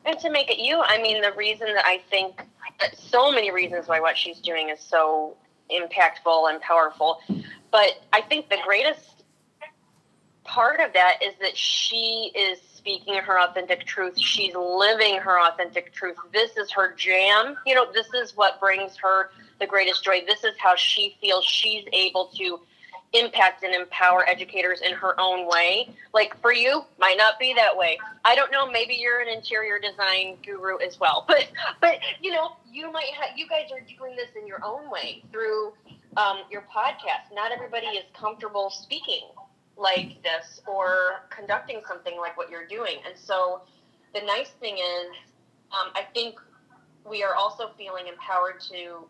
And to make it you, I mean, the reason that I think that so many reasons why what she's doing is so impactful and powerful. But I think the greatest part of that is that she is speaking her authentic truth. She's living her authentic truth. This is her jam. You know, this is what brings her the greatest joy. This is how she feels she's able to impact and empower educators in her own way. Like for you, might not be that way. I don't know. Maybe you're an interior design guru as well, but but you know, you might have. You guys are doing this in your own way through um, your podcast. Not everybody is comfortable speaking like this or conducting something like what you're doing, and so the nice thing is, um, I think we are also feeling empowered to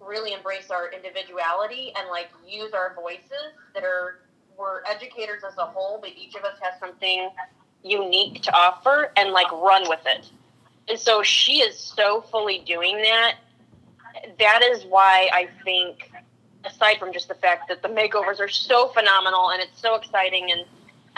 really embrace our individuality and like use our voices that are we're educators as a whole, but each of us has something unique to offer and like run with it. And so she is so fully doing that. That is why I think, aside from just the fact that the makeovers are so phenomenal and it's so exciting and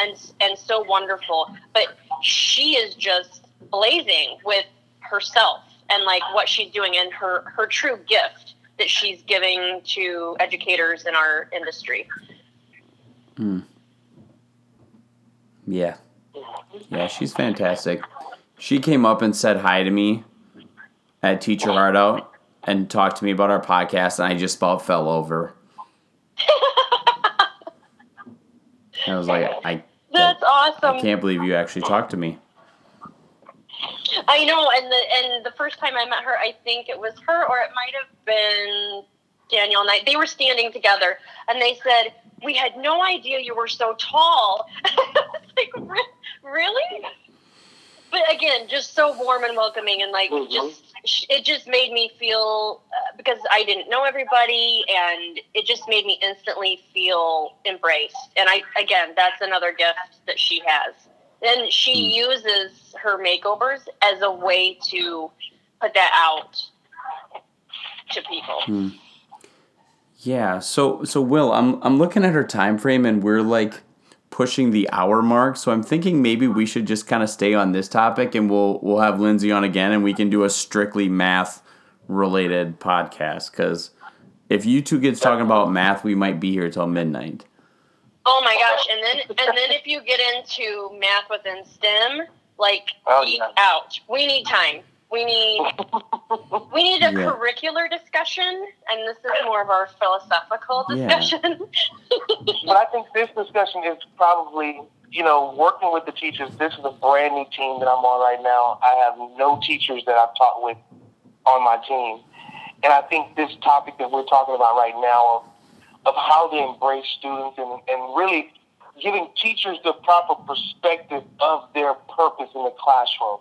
and and so wonderful, but she is just blazing with herself and like what she's doing and her her true gift that she's giving to educators in our industry. Hmm. Yeah. Yeah, she's fantastic. She came up and said hi to me at Teach Your Heart Out and talked to me about our podcast, and I just about fell over. I was like, I. That's awesome. I can't believe you actually talked to me. I know, and the and the first time I met her, I think it was her, or it might have been Daniel and I. They were standing together, and they said, "We had no idea you were so tall." like, really? But again, just so warm and welcoming, and like mm-hmm. just it just made me feel uh, because I didn't know everybody, and it just made me instantly feel embraced. And I again, that's another gift that she has. And she mm. uses her makeovers as a way to put that out to people. Mm. Yeah. So so Will, I'm I'm looking at her time frame and we're like pushing the hour mark. So I'm thinking maybe we should just kind of stay on this topic and we'll we'll have Lindsay on again and we can do a strictly math related podcast cuz if you two get talking about math, we might be here till midnight. Oh my gosh! And then and then if you get into math within STEM, like oh, yeah. out. We need time. We need we need a yeah. curricular discussion, and this is more of our philosophical discussion. Yeah. but I think this discussion is probably you know working with the teachers. This is a brand new team that I'm on right now. I have no teachers that I've taught with on my team, and I think this topic that we're talking about right now of how they embrace students and, and really giving teachers the proper perspective of their purpose in the classroom.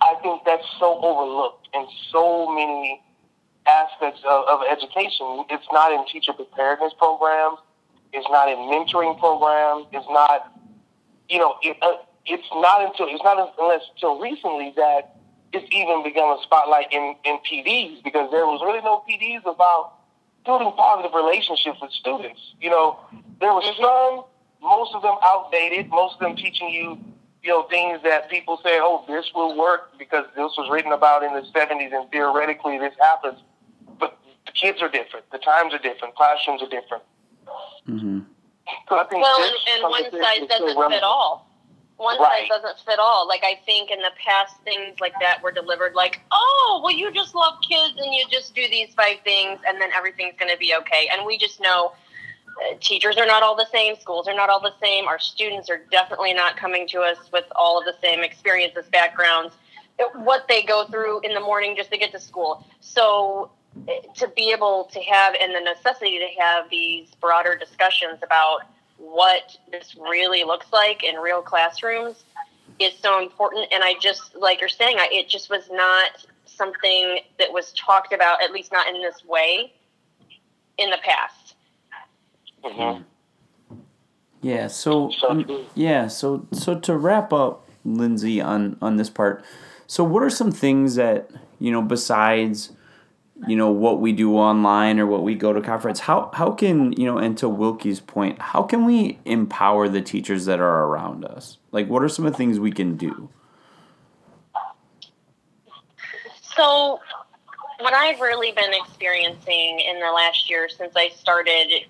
I think that's so overlooked in so many aspects of, of education. It's not in teacher preparedness programs. It's not in mentoring programs. It's not, you know, it, uh, it's not until it's not unless until recently that it's even become a spotlight in, in PDs because there was really no PDs about building positive relationships with students. You know, there was some, most of them outdated, most of them teaching you, you know, things that people say, oh, this will work because this was written about in the 70s and theoretically this happens. But the kids are different, the times are different, classrooms are different. Mm-hmm. So I think well, and, and one size doesn't fit all one right. size doesn't fit all. Like I think in the past, things like that were delivered like, oh, well, you just love kids and you just do these five things, and then everything's going to be okay. And we just know uh, teachers are not all the same, schools are not all the same. Our students are definitely not coming to us with all of the same experiences, backgrounds, what they go through in the morning just to get to school. So uh, to be able to have and the necessity to have these broader discussions about what this really looks like in real classrooms is so important. And I just, like you're saying, I, it just was not something that was talked about, at least not in this way, in the past. Mm-hmm. Yeah. So um, yeah. So so to wrap up, Lindsay, on on this part. So what are some things that you know besides you know what we do online or what we go to conference. How how can you know and to wilkie's point how can we empower the teachers that are around us? Like what are some of the things we can do? So what i've really been experiencing in the last year since i started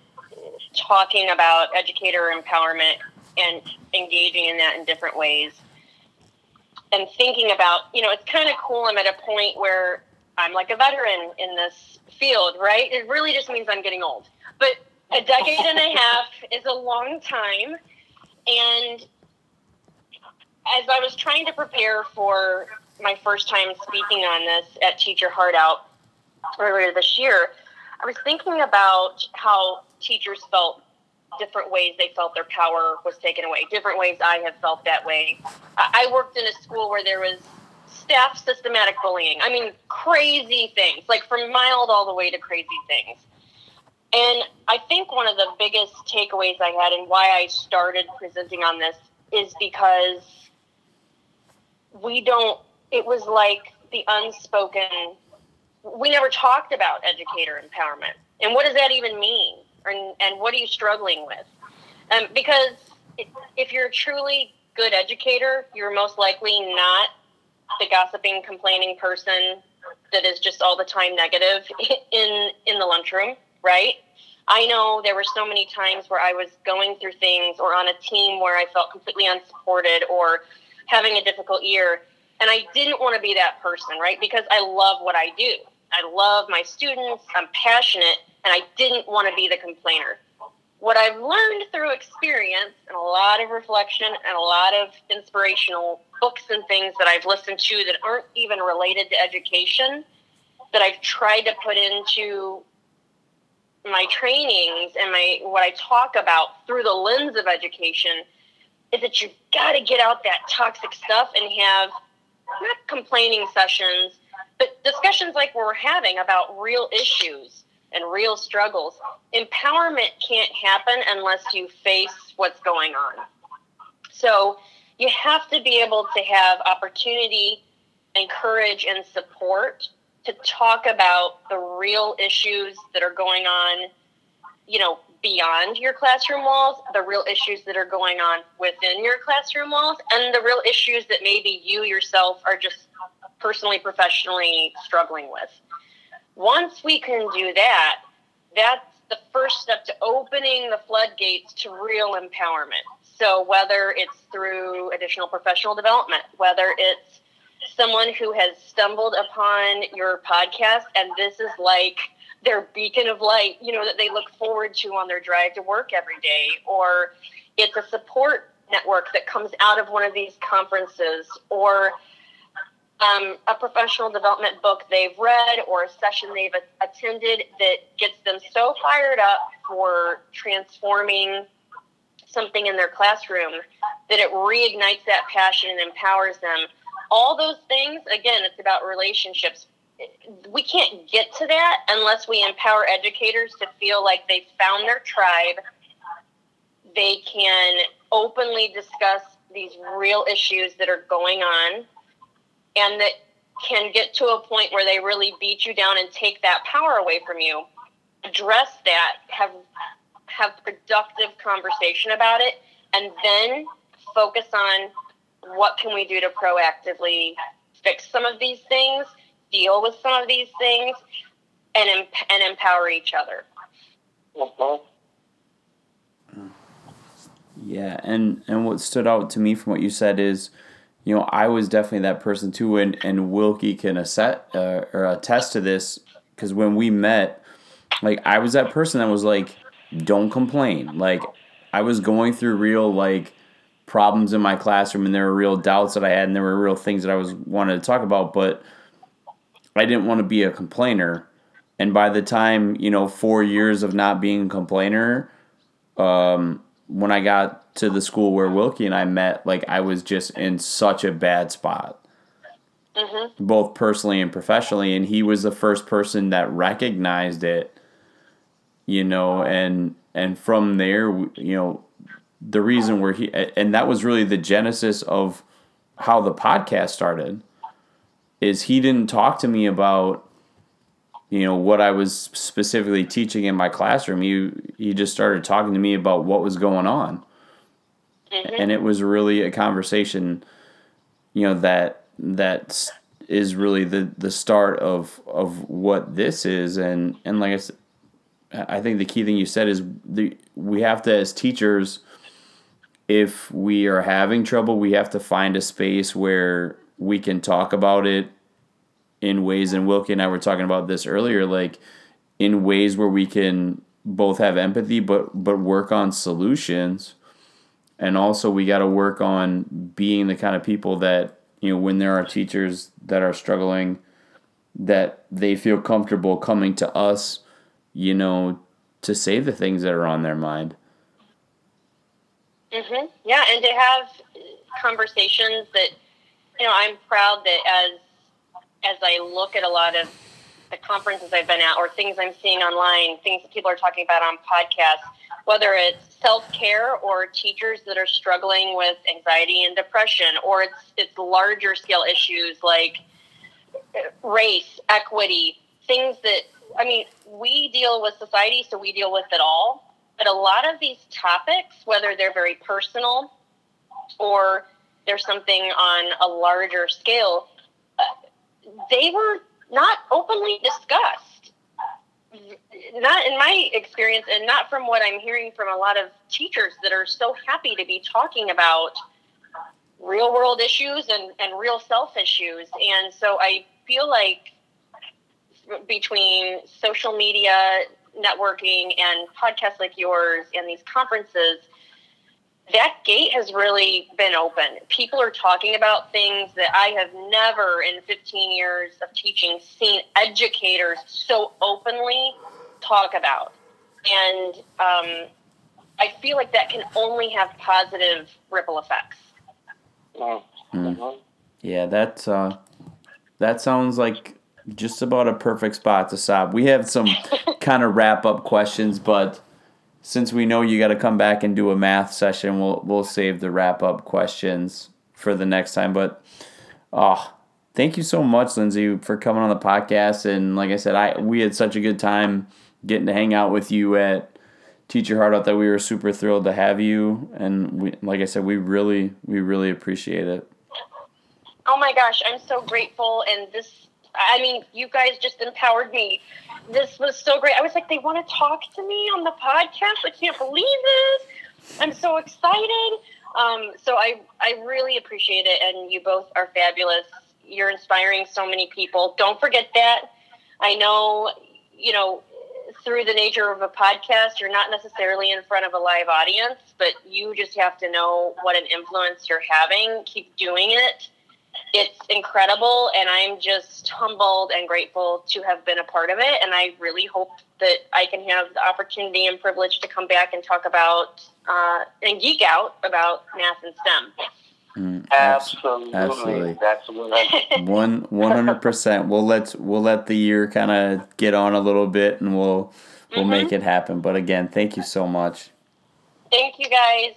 talking about educator empowerment and engaging in that in different ways and thinking about you know it's kind of cool i'm at a point where I'm like a veteran in this field, right? It really just means I'm getting old. But a decade and a half is a long time. And as I was trying to prepare for my first time speaking on this at Teach Your Heart Out earlier this year, I was thinking about how teachers felt different ways they felt their power was taken away, different ways I have felt that way. I worked in a school where there was staff systematic bullying. I mean, crazy things, like from mild all the way to crazy things. And I think one of the biggest takeaways I had and why I started presenting on this is because we don't, it was like the unspoken, we never talked about educator empowerment. And what does that even mean? And, and what are you struggling with? Um, because if you're a truly good educator, you're most likely not the gossiping, complaining person that is just all the time negative in in the lunchroom, right? I know there were so many times where I was going through things or on a team where I felt completely unsupported or having a difficult year. And I didn't want to be that person, right? Because I love what I do. I love my students. I'm passionate. And I didn't want to be the complainer. What I've learned through experience and a lot of reflection and a lot of inspirational books and things that I've listened to that aren't even related to education that I've tried to put into my trainings and my what I talk about through the lens of education is that you've got to get out that toxic stuff and have not complaining sessions, but discussions like we're having about real issues and real struggles. Empowerment can't happen unless you face what's going on. So you have to be able to have opportunity and courage and support to talk about the real issues that are going on, you know, beyond your classroom walls, the real issues that are going on within your classroom walls, and the real issues that maybe you yourself are just personally, professionally struggling with. Once we can do that, that's the first step to opening the floodgates to real empowerment. So, whether it's through additional professional development, whether it's someone who has stumbled upon your podcast and this is like their beacon of light, you know, that they look forward to on their drive to work every day, or it's a support network that comes out of one of these conferences, or um, a professional development book they've read or a session they've attended that gets them so fired up for transforming something in their classroom that it reignites that passion and empowers them all those things, again, it's about relationships. We can't get to that unless we empower educators to feel like they've found their tribe. They can openly discuss these real issues that are going on and that can get to a point where they really beat you down and take that power away from you. Address that, have have productive conversation about it, and then focus on what can we do to proactively fix some of these things, deal with some of these things, and and empower each other. Mm-hmm. Yeah, and and what stood out to me from what you said is, you know, I was definitely that person too, and and Wilkie can asset, uh, or attest to this because when we met, like I was that person that was like, don't complain. Like I was going through real like problems in my classroom and there were real doubts that I had and there were real things that I was wanted to talk about, but I didn't want to be a complainer. And by the time, you know, four years of not being a complainer, um, when I got to the school where Wilkie and I met, like I was just in such a bad spot. Mm-hmm. Both personally and professionally, and he was the first person that recognized it, you know, and and from there, you know, the reason where he and that was really the genesis of how the podcast started is he didn't talk to me about you know what I was specifically teaching in my classroom. He he just started talking to me about what was going on, mm-hmm. and it was really a conversation, you know that that is really the the start of of what this is. And and like I said, I think the key thing you said is the we have to as teachers if we are having trouble, we have to find a space where we can talk about it in ways. And Wilkie and I were talking about this earlier, like in ways where we can both have empathy, but but work on solutions. And also, we got to work on being the kind of people that you know when there are teachers that are struggling, that they feel comfortable coming to us, you know, to say the things that are on their mind. Mm-hmm. Yeah, and to have conversations that you know, I'm proud that as as I look at a lot of the conferences I've been at or things I'm seeing online, things that people are talking about on podcasts, whether it's self care or teachers that are struggling with anxiety and depression, or it's it's larger scale issues like race, equity, things that I mean, we deal with society, so we deal with it all. But a lot of these topics, whether they're very personal or there's something on a larger scale, uh, they were not openly discussed. Not in my experience, and not from what I'm hearing from a lot of teachers that are so happy to be talking about real world issues and, and real self issues. And so I feel like between social media, networking, and podcasts like yours and these conferences, that gate has really been open. People are talking about things that I have never in 15 years of teaching seen educators so openly talk about. And um, I feel like that can only have positive ripple effects. Mm. Yeah, that's uh, that sounds like just about a perfect spot to stop. We have some kind of wrap up questions, but since we know you got to come back and do a math session, we'll we'll save the wrap up questions for the next time. But oh, thank you so much, Lindsay, for coming on the podcast. And like I said, I we had such a good time getting to hang out with you at Teach Your Heart Out that we were super thrilled to have you. And we, like I said, we really we really appreciate it. Oh my gosh, I'm so grateful, and this I mean, you guys just empowered me. This was so great. I was like, they want to talk to me on the podcast. I can't believe this. I'm so excited. Um, so I, I really appreciate it. And you both are fabulous. You're inspiring so many people. Don't forget that. I know, you know, through the nature of a podcast, you're not necessarily in front of a live audience, but you just have to know what an influence you're having. Keep doing it it's incredible and i'm just humbled and grateful to have been a part of it and i really hope that i can have the opportunity and privilege to come back and talk about uh, and geek out about math and stem Mm, absolutely, absolutely, absolutely. One one hundred percent. We'll let we'll let the year kind of get on a little bit, and we'll we'll mm-hmm. make it happen. But again, thank you so much. Thank you, guys.